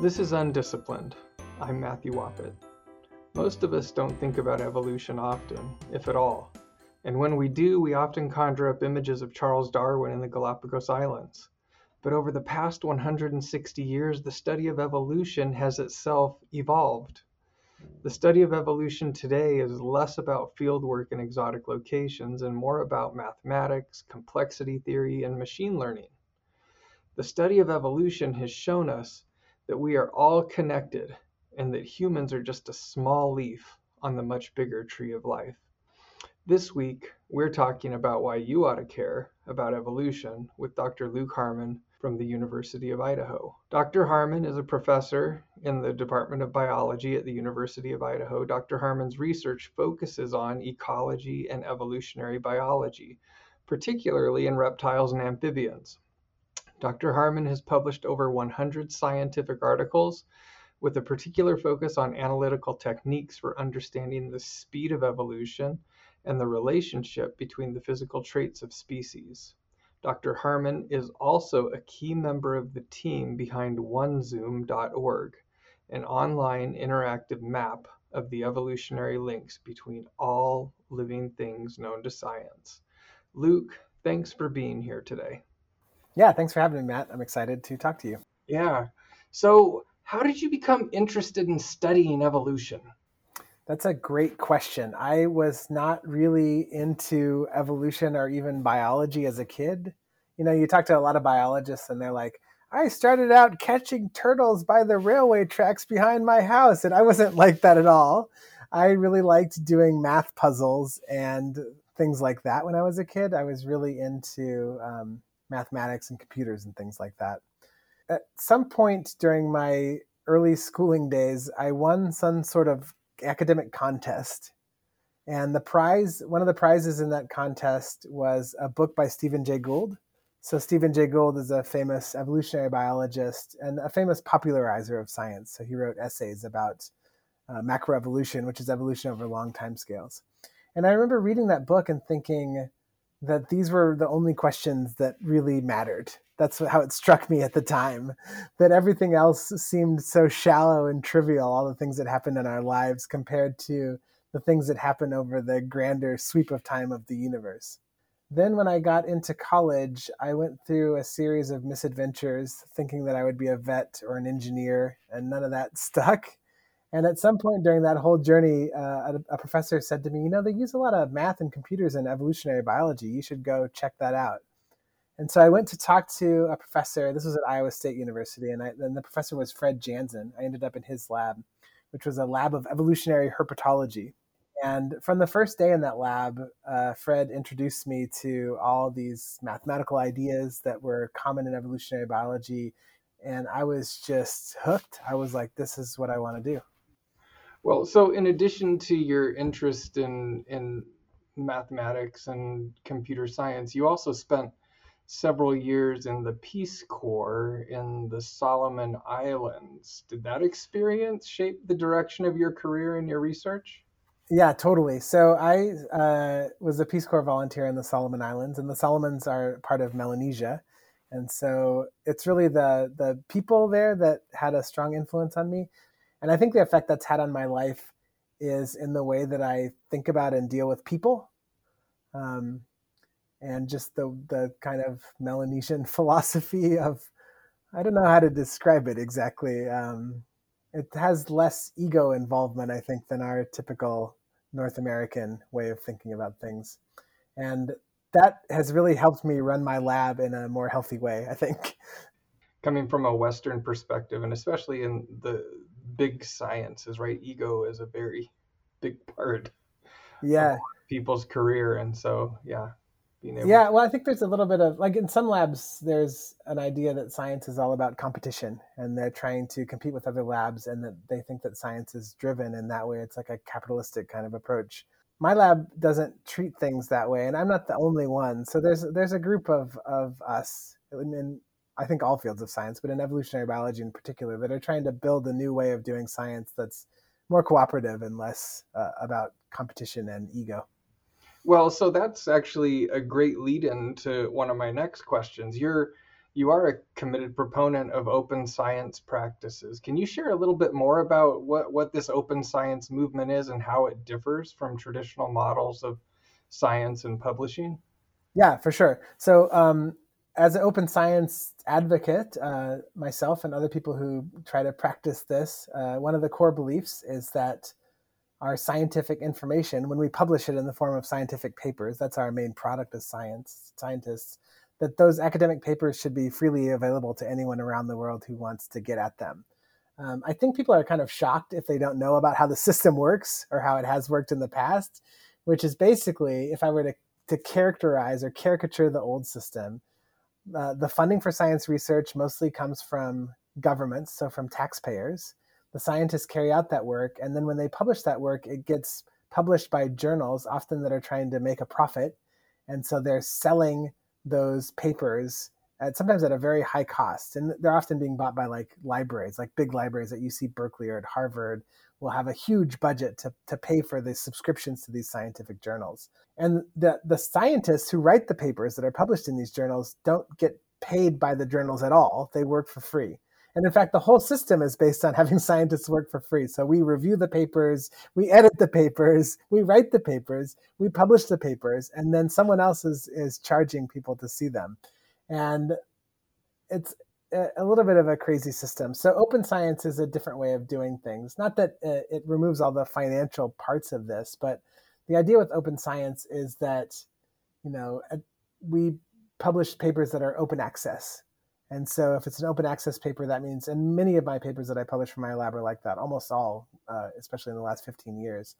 This is Undisciplined. I'm Matthew Wappett. Most of us don't think about evolution often, if at all. And when we do, we often conjure up images of Charles Darwin in the Galapagos Islands. But over the past 160 years, the study of evolution has itself evolved. The study of evolution today is less about fieldwork in exotic locations and more about mathematics, complexity theory, and machine learning. The study of evolution has shown us that we are all connected and that humans are just a small leaf on the much bigger tree of life. This week, we're talking about why you ought to care about evolution with Dr. Luke Harmon from the University of Idaho. Dr. Harmon is a professor in the Department of Biology at the University of Idaho. Dr. Harmon's research focuses on ecology and evolutionary biology, particularly in reptiles and amphibians. Dr. Harmon has published over 100 scientific articles with a particular focus on analytical techniques for understanding the speed of evolution and the relationship between the physical traits of species. Dr. Harmon is also a key member of the team behind OneZoom.org, an online interactive map of the evolutionary links between all living things known to science. Luke, thanks for being here today. Yeah, thanks for having me, Matt. I'm excited to talk to you. Yeah. So, how did you become interested in studying evolution? That's a great question. I was not really into evolution or even biology as a kid. You know, you talk to a lot of biologists and they're like, I started out catching turtles by the railway tracks behind my house. And I wasn't like that at all. I really liked doing math puzzles and things like that when I was a kid. I was really into um, mathematics and computers and things like that. At some point during my early schooling days, I won some sort of academic contest. And the prize, one of the prizes in that contest was a book by Stephen Jay Gould. So, Stephen Jay Gould is a famous evolutionary biologist and a famous popularizer of science. So, he wrote essays about uh, macroevolution, which is evolution over long time scales. And I remember reading that book and thinking, that these were the only questions that really mattered. That's how it struck me at the time. That everything else seemed so shallow and trivial, all the things that happened in our lives compared to the things that happen over the grander sweep of time of the universe. Then, when I got into college, I went through a series of misadventures thinking that I would be a vet or an engineer, and none of that stuck. And at some point during that whole journey, uh, a, a, professor said to me, You know, they use a lot of math and computers in evolutionary biology. You should go check that out. And so I went to talk to a professor. This was at Iowa State University. And, I, and the professor was Fred Janzen. I ended up in his lab, which was a lab of evolutionary herpetology. And from the first day in that lab, uh, Fred introduced me to all these mathematical ideas that were common in evolutionary biology. And I was just hooked. I was like, this is what I want to do. Well, so in addition to your interest in in mathematics and computer science, you also spent several years in the Peace Corps in the Solomon Islands. Did that experience shape the direction of your career and your research? Yeah, totally. So I uh, was a Peace Corps volunteer in the Solomon Islands, and the Solomons are part of Melanesia. And so it's really the the people there that had a strong influence on me. And I think the effect that's had on my life is in the way that I think about and deal with people. Um, and just the the kind of Melanesian philosophy of I don't know how to describe it exactly. Um, it has less ego involvement, I think, than our typical North American way of thinking about things, and that has really helped me run my lab in a more healthy way. I think. Coming from a Western perspective, and especially in the big sciences, right? Ego is a very big part. Yeah. people's career, and so yeah. yeah, well, I think there's a little bit of like in some labs, there's an idea that science is all about competition, and they're trying to compete with other labs, and that they think that science is driven in that way. It's like a capitalistic kind of approach. My lab doesn't treat things that way, and I'm not the only one. So there's there's a group of of us, and I think all fields of science, but in evolutionary biology in particular, that are trying to build a new way of doing science that's more cooperative and less uh, about competition and ego. Well, so that's actually a great lead in to one of my next questions. You're you are a committed proponent of open science practices. Can you share a little bit more about what, what this open science movement is and how it differs from traditional models of science and publishing? Yeah, for sure. So, um, as an open science advocate, uh, myself and other people who try to practice this, uh, one of the core beliefs is that our scientific information, when we publish it in the form of scientific papers, that's our main product as science scientists, that those academic papers should be freely available to anyone around the world who wants to get at them. Um, I think people are kind of shocked if they don't know about how the system works or how it has worked in the past, which is basically, if I were to, to characterize or caricature the old system, uh, the funding for science research mostly comes from governments, so from taxpayers. The scientists carry out that work, and then when they publish that work, it gets published by journals, often that are trying to make a profit. And so they're selling those papers at sometimes at a very high cost. And they're often being bought by like libraries, like big libraries at UC Berkeley or at Harvard will have a huge budget to, to pay for the subscriptions to these scientific journals. And the, the scientists who write the papers that are published in these journals don't get paid by the journals at all. They work for free. And in fact, the whole system is based on having scientists work for free. So we review the papers, we edit the papers, we write the papers, we publish the papers, and then someone else is, is charging people to see them. And it's a little bit of a crazy system. So open science is a different way of doing things. Not that it removes all the financial parts of this, but the idea with open science is that you know we publish papers that are open access. And so if it's an open access paper, that means, and many of my papers that I publish for my lab are like that, almost all, uh, especially in the last 15 years.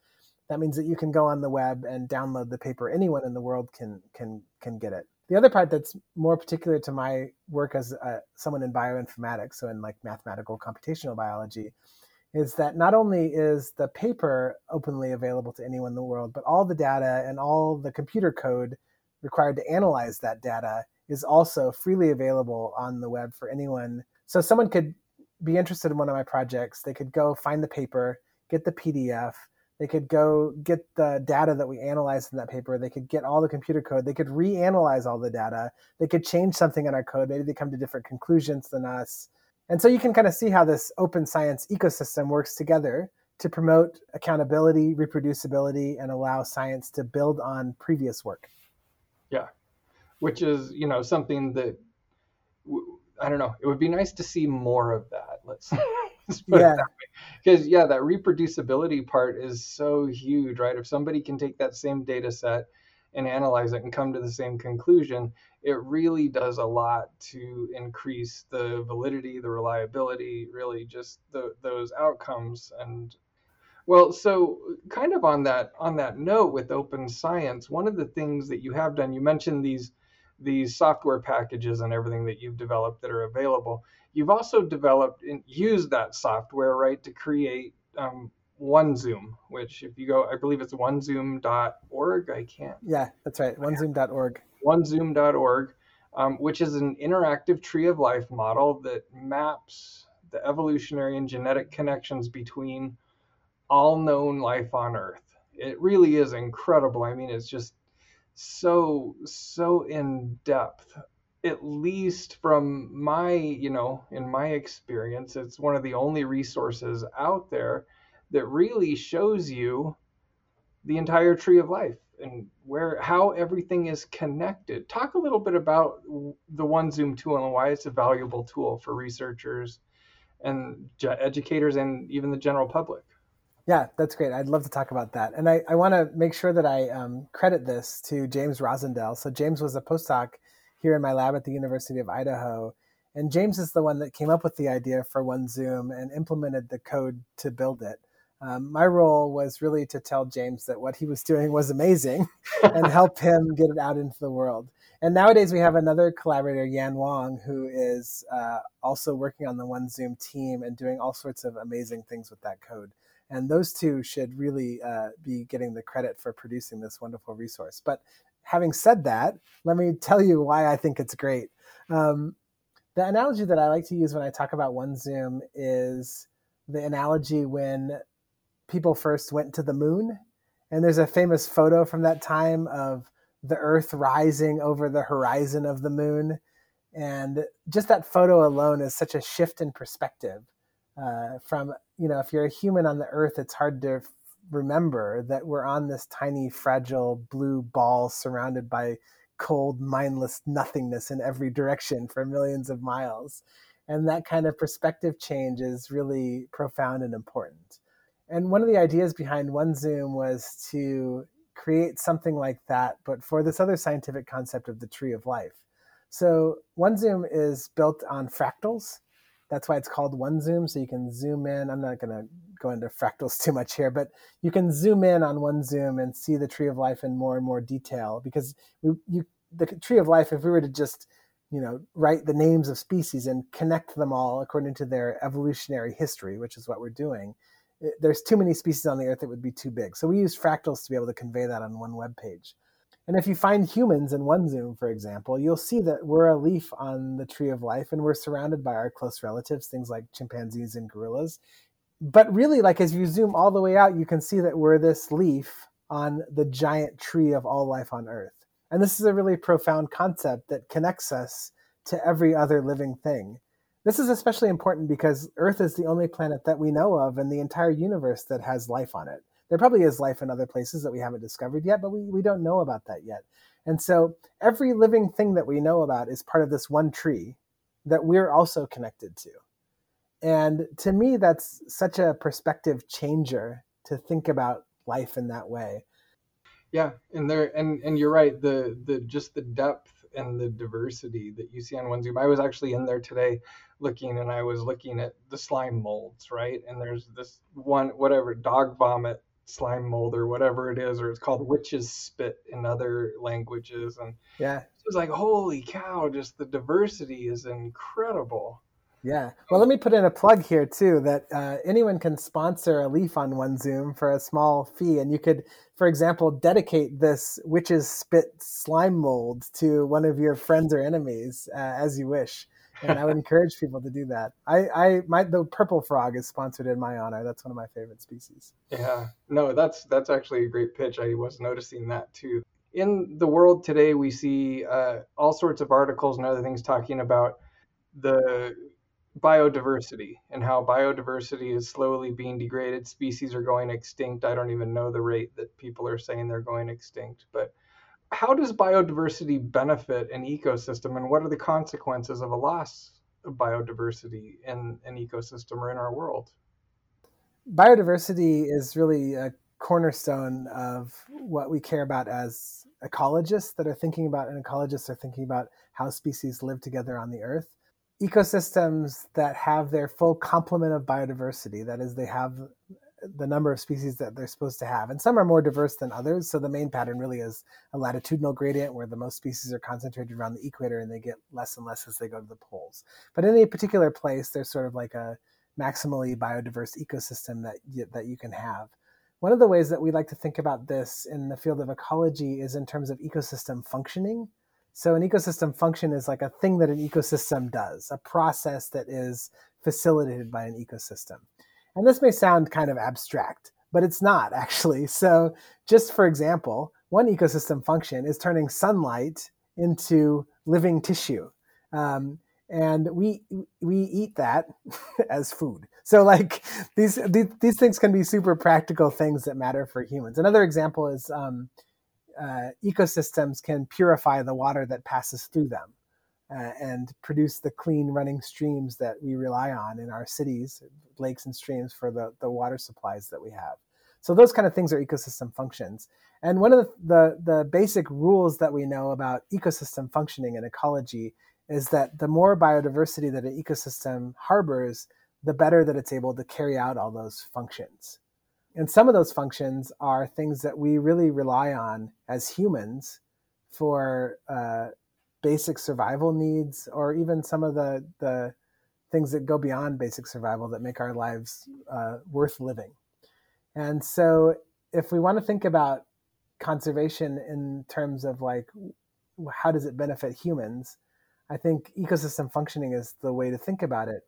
That means that you can go on the web and download the paper. Anyone in the world can can can get it the other part that's more particular to my work as uh, someone in bioinformatics, so in like mathematical computational biology, is that not only is the paper openly available to anyone in the world, but all the data and all the computer code required to analyze that data is also freely available on the web for anyone. So someone could be interested in one of my projects, they could go find the paper, get the PDF, they could go get the data that we analyzed in that paper. They could get all the computer code. They could reanalyze all the data. They could change something in our code. Maybe they come to different conclusions than us. And so you can kind of see how this open science ecosystem works together to promote accountability, reproducibility, and allow science to build on previous work. Yeah, which is you know something that I don't know. It would be nice to see more of that. Let's yeah. Because yeah, that reproducibility part is so huge, right? If somebody can take that same data set and analyze it and come to the same conclusion, it really does a lot to increase the validity, the reliability, really just the, those outcomes. And well, so kind of on that on that note with open science, one of the things that you have done, you mentioned these these software packages and everything that you've developed that are available. You've also developed and used that software, right, to create um, OneZoom, which if you go, I believe it's onezoom.org. I can't. Yeah, that's right. Onezoom.org. Onezoom.org, um, which is an interactive tree of life model that maps the evolutionary and genetic connections between all known life on Earth. It really is incredible. I mean, it's just so so in depth at least from my you know in my experience it's one of the only resources out there that really shows you the entire tree of life and where how everything is connected. Talk a little bit about the OneZoom tool and why it's a valuable tool for researchers and educators and even the general public yeah, that's great. I'd love to talk about that. And I, I want to make sure that I um, credit this to James Rosindell. So, James was a postdoc here in my lab at the University of Idaho. And James is the one that came up with the idea for OneZoom and implemented the code to build it. Um, my role was really to tell James that what he was doing was amazing and help him get it out into the world. And nowadays we have another collaborator, Yan Wong, who is uh, also working on the OneZoom team and doing all sorts of amazing things with that code and those two should really uh, be getting the credit for producing this wonderful resource. But having said that, let me tell you why I think it's great. Um, the analogy that I like to use when I talk about OneZoom is the analogy when people first went to the moon. And there's a famous photo from that time of the Earth rising over the horizon of the moon. And just that photo alone is such a shift in perspective. Uh, from, you know, if you're a human on the earth, it's hard to remember that we're on this tiny, fragile blue ball surrounded by cold, mindless nothingness in every direction for millions of miles. And that kind of perspective change is really profound and important. And one of the ideas behind OneZoom was to create something like that, but for this other scientific concept of the tree of life. So OneZoom is built on fractals. That's why it's called one zoom. So you can zoom in. I'm not going to go into fractals too much here, but you can zoom in on one zoom and see the tree of life in more and more detail because we, you, the tree of life, if we were to just you know write the names of species and connect them all according to their evolutionary history, which is what we're doing, eh, there's too many species on the earth that would be too big. So we use fractals to be able to convey that on one web page. And if you find humans in OneZoom, for example, you'll see that we're a leaf on the tree of life and we're surrounded by our close relatives, things like chimpanzees and gorillas. But really, like as you zoom all the way out, you can see that we're this leaf on the giant tree of all life on Earth. And this is a really profound concept that connects us to every other living thing. This is especially important because Earth is the only planet that we know of in the entire universe that has life on it there probably is life in other places that we haven't discovered yet, but we, we don't know about that yet. And so every living thing that we know about is part of this one tree that we're also connected to. And to me, that's such a perspective changer to think about life in that way. Yeah, and there and and you're right. The the just the depth and the diversity that you see on OneZoom. I was actually in there today looking and I was looking at the slime molds, right? And there's this one, whatever, dog vomit slime mold or whatever it is, or it's called witch's spit in other languages. And yeah, it was like, holy cow, just the diversity is incredible. Yeah. Well, let me put in a plug here too that uh, anyone can sponsor a leaf on OneZoom for a small fee. And you could, for example, dedicate this witch's spit slime mold to one of your friends or enemies uh, as you wish and I would encourage people to do that. I, I, my, the purple frog is sponsored in my honor. That's one of my favorite species. Yeah, no, that's that's actually a great pitch. I was noticing that too. In the world today, we see uh, all sorts of articles and other things talking about the biodiversity and how biodiversity is slowly being degraded. Species are going extinct. I don't even know the rate that people are saying they're going extinct, but how does biodiversity benefit an ecosystem and what are the consequences of a loss of biodiversity in an ecosystem or in our world? Biodiversity is really a cornerstone of what we care about as ecologists that are thinking about and ecologists are thinking about how species live together on the earth ecosystems that have their full complement of biodiversity that is they have the number of species that they're supposed to have. And some are more diverse than others. So the main pattern really is a latitudinal gradient where the most species are concentrated around the equator and they get less and less as they go to the poles. But in a particular place, there's sort of like a maximally biodiverse ecosystem that you, that you can have. One of the ways that we like to think about this in the field of ecology is in terms of ecosystem functioning. So an ecosystem function is like a thing that an ecosystem does, a process that is facilitated by an ecosystem. And this may sound kind of abstract, but it's not actually. So, just for example, one ecosystem function is turning sunlight into living tissue. Um, and we we eat that as food. So like these, these, these things can be super practical things that matter for humans. Another example is um, uh, ecosystems can purify the water that passes through them uh, and produce the clean running streams that we rely on in our cities, lakes and streams for the, the water supplies that we have. So those kind of things are ecosystem functions. And one of the, the, the basic rules that we know about ecosystem functioning and ecology is that the more biodiversity that an ecosystem harbors, the better that it's able to carry out all those functions. And some of those functions are things that we really rely on as humans for uh, basic survival needs or even some of the the things that go beyond basic survival that make our lives uh, worth living. And so if we want to think about conservation in terms of like how does it benefit humans i think ecosystem functioning is the way to think about it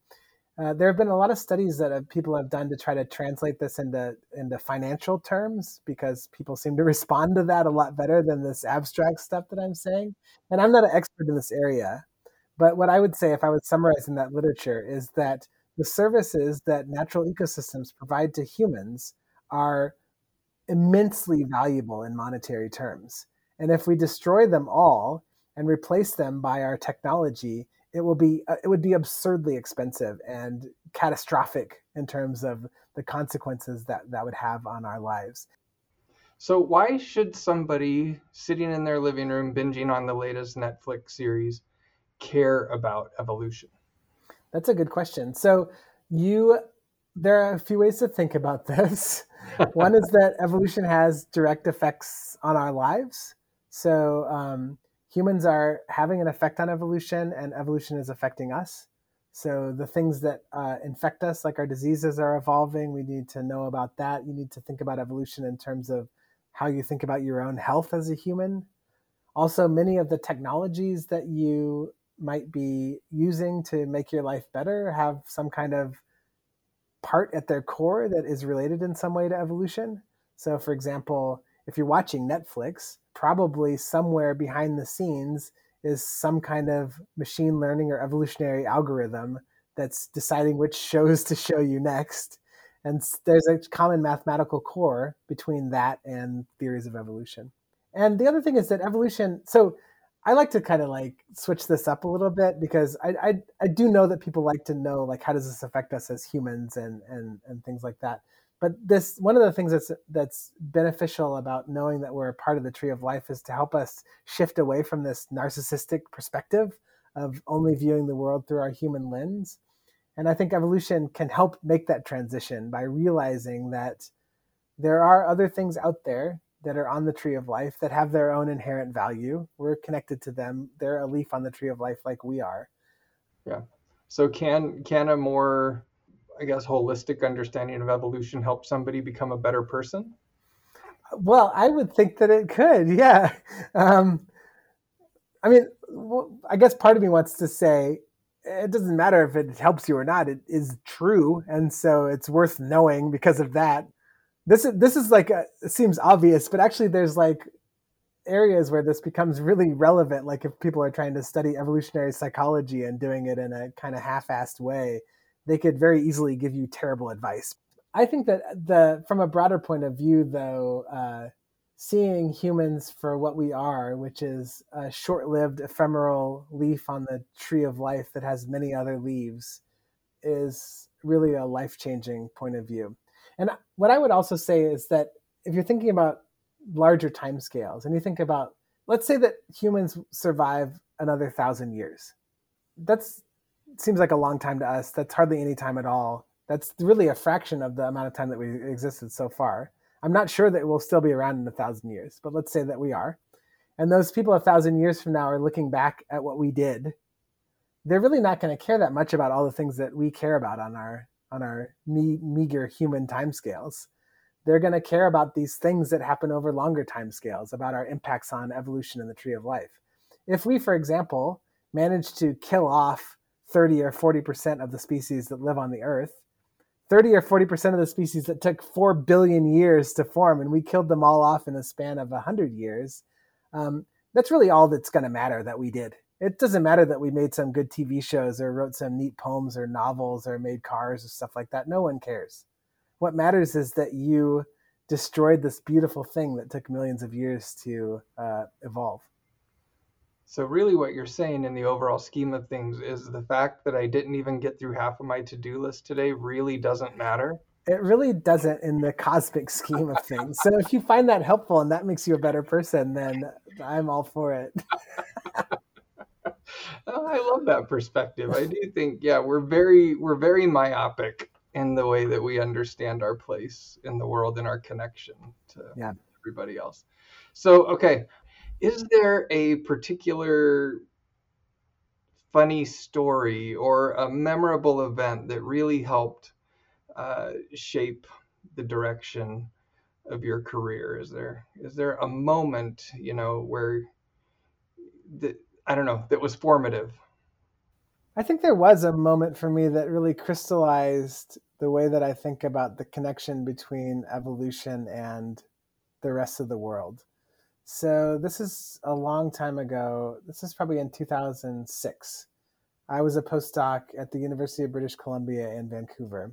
uh, there have been a lot of studies that have, people have done to try to translate this into into financial terms because people seem to respond to that a lot better than this abstract stuff that I'm saying. And I'm not an expert in this area, But what I would say, if I was summarizing that literature, is that the services that natural ecosystems provide to humans are immensely valuable in monetary terms. And if we destroy them all and replace them by our technology, it will be uh, it would be absurdly expensive and catastrophic in terms of the consequences that that would have on our lives. So why should somebody sitting in their living room binging on the latest Netflix series care about evolution? That's a good question. So you there are a few ways to think about this. One is that evolution has direct effects on our lives. So um, humans are having an effect on evolution, and evolution is affecting us. So the things that uh, infect us, like our diseases, are evolving. We need to know about that. You need to think about evolution in terms of how you think about your own health as a human. Also, many of the technologies that you might be using to make your life better have some kind of part at their core that is related in some way to evolution. So, for example, if you're watching Netflix, probably somewhere behind the scenes is some kind of machine learning or evolutionary algorithm that's deciding which shows to show you next. And there's a common mathematical core between that and theories of evolution. And the other thing is that evolution, so I like to kind of like switch this up a little bit because I, I, I do know that people like to know like how does this affect us as humans and and and things like that. But this one of the things that's that's beneficial about knowing that we're a part of the tree of life is to help us shift away from this narcissistic perspective of only viewing the world through our human lens. And I think evolution can help make that transition by realizing that there are other things out there that are on the tree of life that have their own inherent value. We're connected to them. They're a leaf on the tree of life like we are. Yeah. So can can a more I guess holistic understanding of evolution help somebody become a better person? Well, I would think that it could. Yeah. Um, I mean, well, I guess part of me wants to say it doesn't matter if it helps you or not. It is true, and so it's worth knowing because of that this is this is like a, it seems obvious, but actually there's like areas where this becomes really relevant. Like if people are trying to study evolutionary psychology and doing it in a kind of half-assed way, they could very easily give you terrible advice. I think that the from a broader point of view, though, uh, seeing humans for what we are, which is a short-lived ephemeral leaf on the tree of life that has many other leaves, is really a life-changing point of view. And what I would also say is that if you're thinking about larger time scales and you think about, let's say that humans survive another thousand years, that's seems like a long time to us. That's hardly any time at all. That's really a fraction of the amount of time that we existed so far. I'm not sure that we'll still be around in a thousand years, but let's say that we are. And those people a thousand years from now are looking back at what we did. They're really not going to care that much about all the things that we care about on our on our me- meager human timescales. They're going to care about these things that happen over longer timescales, about our impacts on evolution in the tree of life. If we, for example, manage to kill off 30 or 40% of the species that live on the earth, 30 or 40% of the species that took 4 billion years to form, and we killed them all off in a span of 100 years, um, that's really all that's going to matter that we did it doesn't matter that we made some good TV shows or wrote some neat poems or novels or made cars or stuff like that. No one cares. What matters is that you destroyed this beautiful thing that took millions of years to uh, evolve. So, really, what you're saying in the overall scheme of things is the fact that I didn't even get through half of my to do list today really doesn't matter. It really doesn't in the cosmic scheme of things. So, if you find that helpful and that makes you a better person, then I'm all for it. Oh, I love that perspective. I do think, yeah, we're very we're very myopic in the way that we understand our place in the world and our connection to yeah. everybody else. So, okay, is there a particular funny story or a memorable event that really helped uh, shape the direction of your career? Is there is there a moment you know where that I don't know, that was formative? I think there was a moment for me that really crystallized the way that I think about the connection between evolution and the rest of the world. So this is a long time ago. This is probably in 2006. I was a postdoc at the University of British Columbia in Vancouver.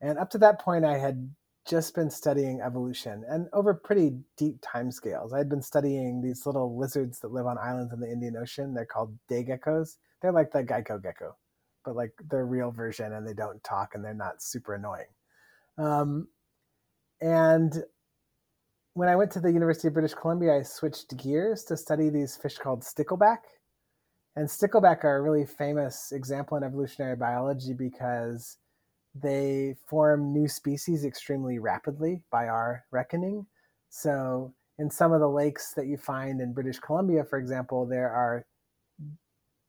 And up to that point, I had just been studying evolution and over pretty deep time scales. I had been studying these little lizards that live on islands in the Indian Ocean. They're called day geckos. They're like the Geico gecko, but like the real version, and they don't talk and they're not super annoying. Um, and when I went to the University of British Columbia, I switched gears to study these fish called stickleback. And stickleback are a really famous example in evolutionary biology because they form new species extremely rapidly by our reckoning. So, in some of the lakes that you find in British Columbia, for example, there are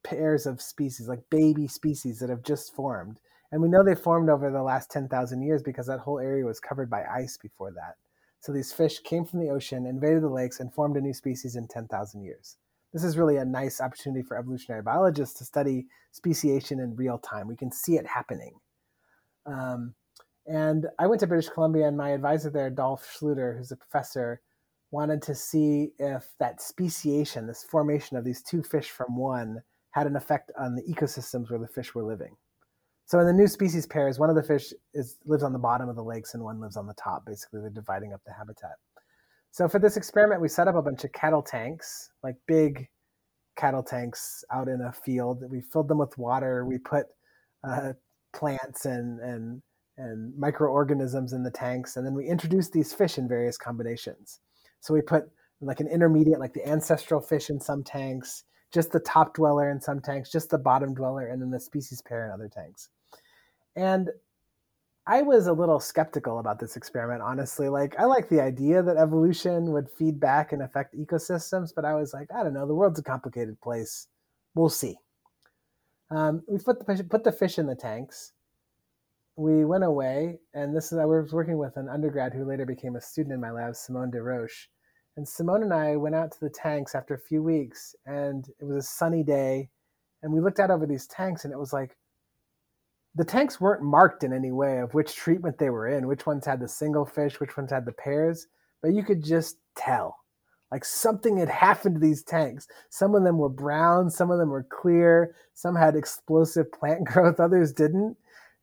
pairs of species, like baby species, that have just formed. And we know they formed over the last 10,000 years because that whole area was covered by ice before that. So these fish came from the ocean, invaded the lakes, and formed a new species in 10,000 years. This is really a nice opportunity for evolutionary biologists to study speciation in real time. We can see it happening. Um, and I went to British Columbia, and my advisor there, Dolph Schluter, who's a professor, wanted to see if that speciation, this formation of these two fish from one, had an effect on the ecosystems where the fish were living. So in the new species pairs, one of the fish is lives on the bottom of the lakes and one lives on the top. Basically, they're dividing up the habitat. So for this experiment, we set up a bunch of cattle tanks, like big cattle tanks out in a field. We filled them with water. We put uh, plants and and and microorganisms in the tanks, and then we introduced these fish in various combinations. So we put like an intermediate, like the ancestral fish in some tanks, just the top dweller in some tanks, just the bottom dweller, and then the species pair in other tanks. And I was a little skeptical about this experiment, honestly. Like, I like the idea that evolution would feed back and affect ecosystems, but I was like, I don't know, the world's a complicated place. We'll see. Um, we put the, fish, put the fish in the tanks. We went away, and this is I was working with an undergrad who later became a student in my lab, Simone Desroches. And Simone and I went out to the tanks after a few weeks, and it was a sunny day, and we looked out over these tanks, and it was like, the tanks weren't marked in any way of which treatment they were in, which ones had the single fish, which ones had the pairs, but you could just tell. Like something had happened to these tanks. Some of them were brown, some of them were clear, some had explosive plant growth, others didn't.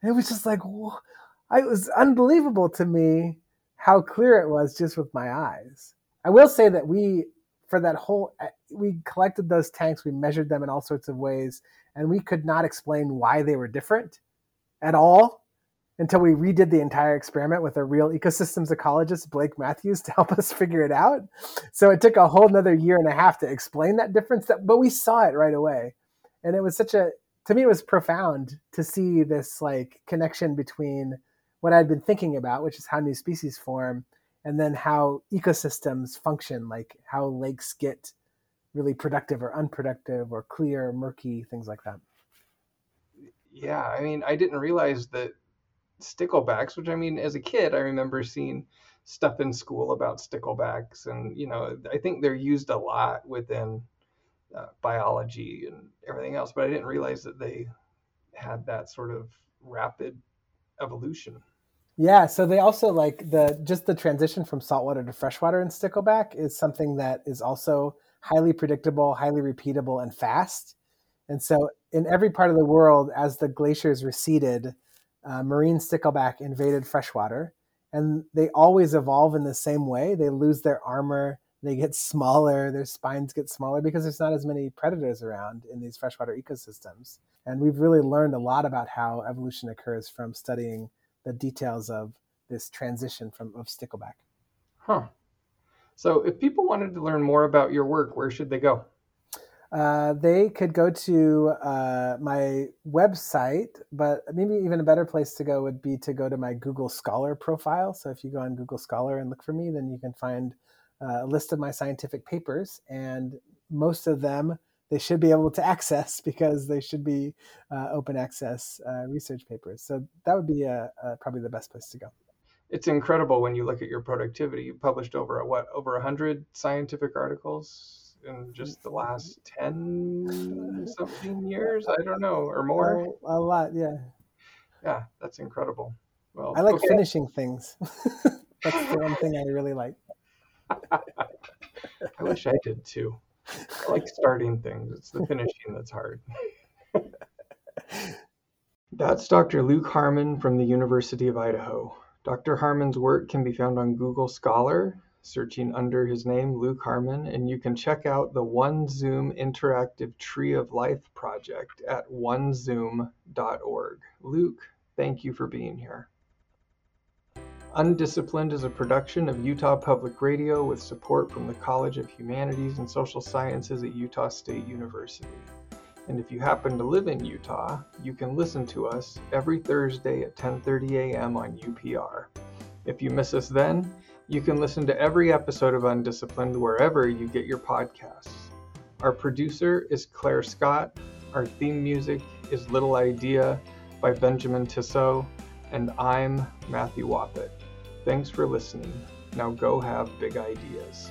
And it was just like, it was unbelievable to me how clear it was just with my eyes. I will say that we, for that whole, uh, we collected those tanks, we measured them in all sorts of ways, and we could not explain why they were different at all until we redid the entire experiment with a real ecosystems ecologist, Blake Matthews, to help us figure it out. So it took a whole another year and a half to explain that difference, that, but we saw it right away. And it was such a, to me, it was profound to see this like connection between what I'd been thinking about, which is how new species form, and then how ecosystems function, like how lakes get really productive or unproductive or clear, or murky, things like that yeah, I mean, I didn't realize that sticklebacks, which I mean, as a kid, I remember seeing stuff in school about sticklebacks, and you know, I think they're used a lot within uh, biology and everything else, but I didn't realize that they had that sort of rapid evolution. Yeah, so they also like the just the transition from saltwater to freshwater in stickleback is something that is also highly predictable, highly repeatable, and fast. And so, in every part of the world, as the glaciers receded, uh, marine stickleback invaded freshwater, and they always evolve in the same way. They lose their armor, they get smaller, their spines get smaller because there's not as many predators around in these freshwater ecosystems. And we've really learned a lot about how evolution occurs from studying the details of this transition from of stickleback. Huh. So, if people wanted to learn more about your work, where should they go? Uh, they could go to uh, my website, but maybe even a better place to go would be to go to my Google Scholar profile. So if you go on Google Scholar and look for me, then you can find uh, a list of my scientific papers, and most of them they should be able to access because they should be uh, open access uh, research papers. So that would be probably the best place to go it's incredible when you look at your productivity. You published over a, what over hundred scientific articles in just the mm-hmm. last 10 something years i don't know or more a lot yeah yeah that's incredible well i like okay. finishing things that's the one thing i really like i wish i did too i like starting things it's the finishing that's hard That's Dr. Luke Harmon from the University of Idaho. Dr. Harmon's work can be found on Google Scholar, searching under his name, Luke Harmon, and you can check out the One Zoom Interactive Tree of Life project at onezoom.org. Luke, thank you for being here. Undisciplined is a production of Utah Public Radio with support from the College of Humanities and Social Sciences at Utah State University. And if you happen to live in Utah, you can listen to us every Thursday at 10:30 a.m. on UPR. If you miss us then, you can listen to every episode of Undisciplined wherever you get your podcasts. Our producer is Claire Scott. Our theme music is Little Idea by Benjamin Tissot. And I'm Matthew Wappett. Thanks for listening. Now go have big ideas.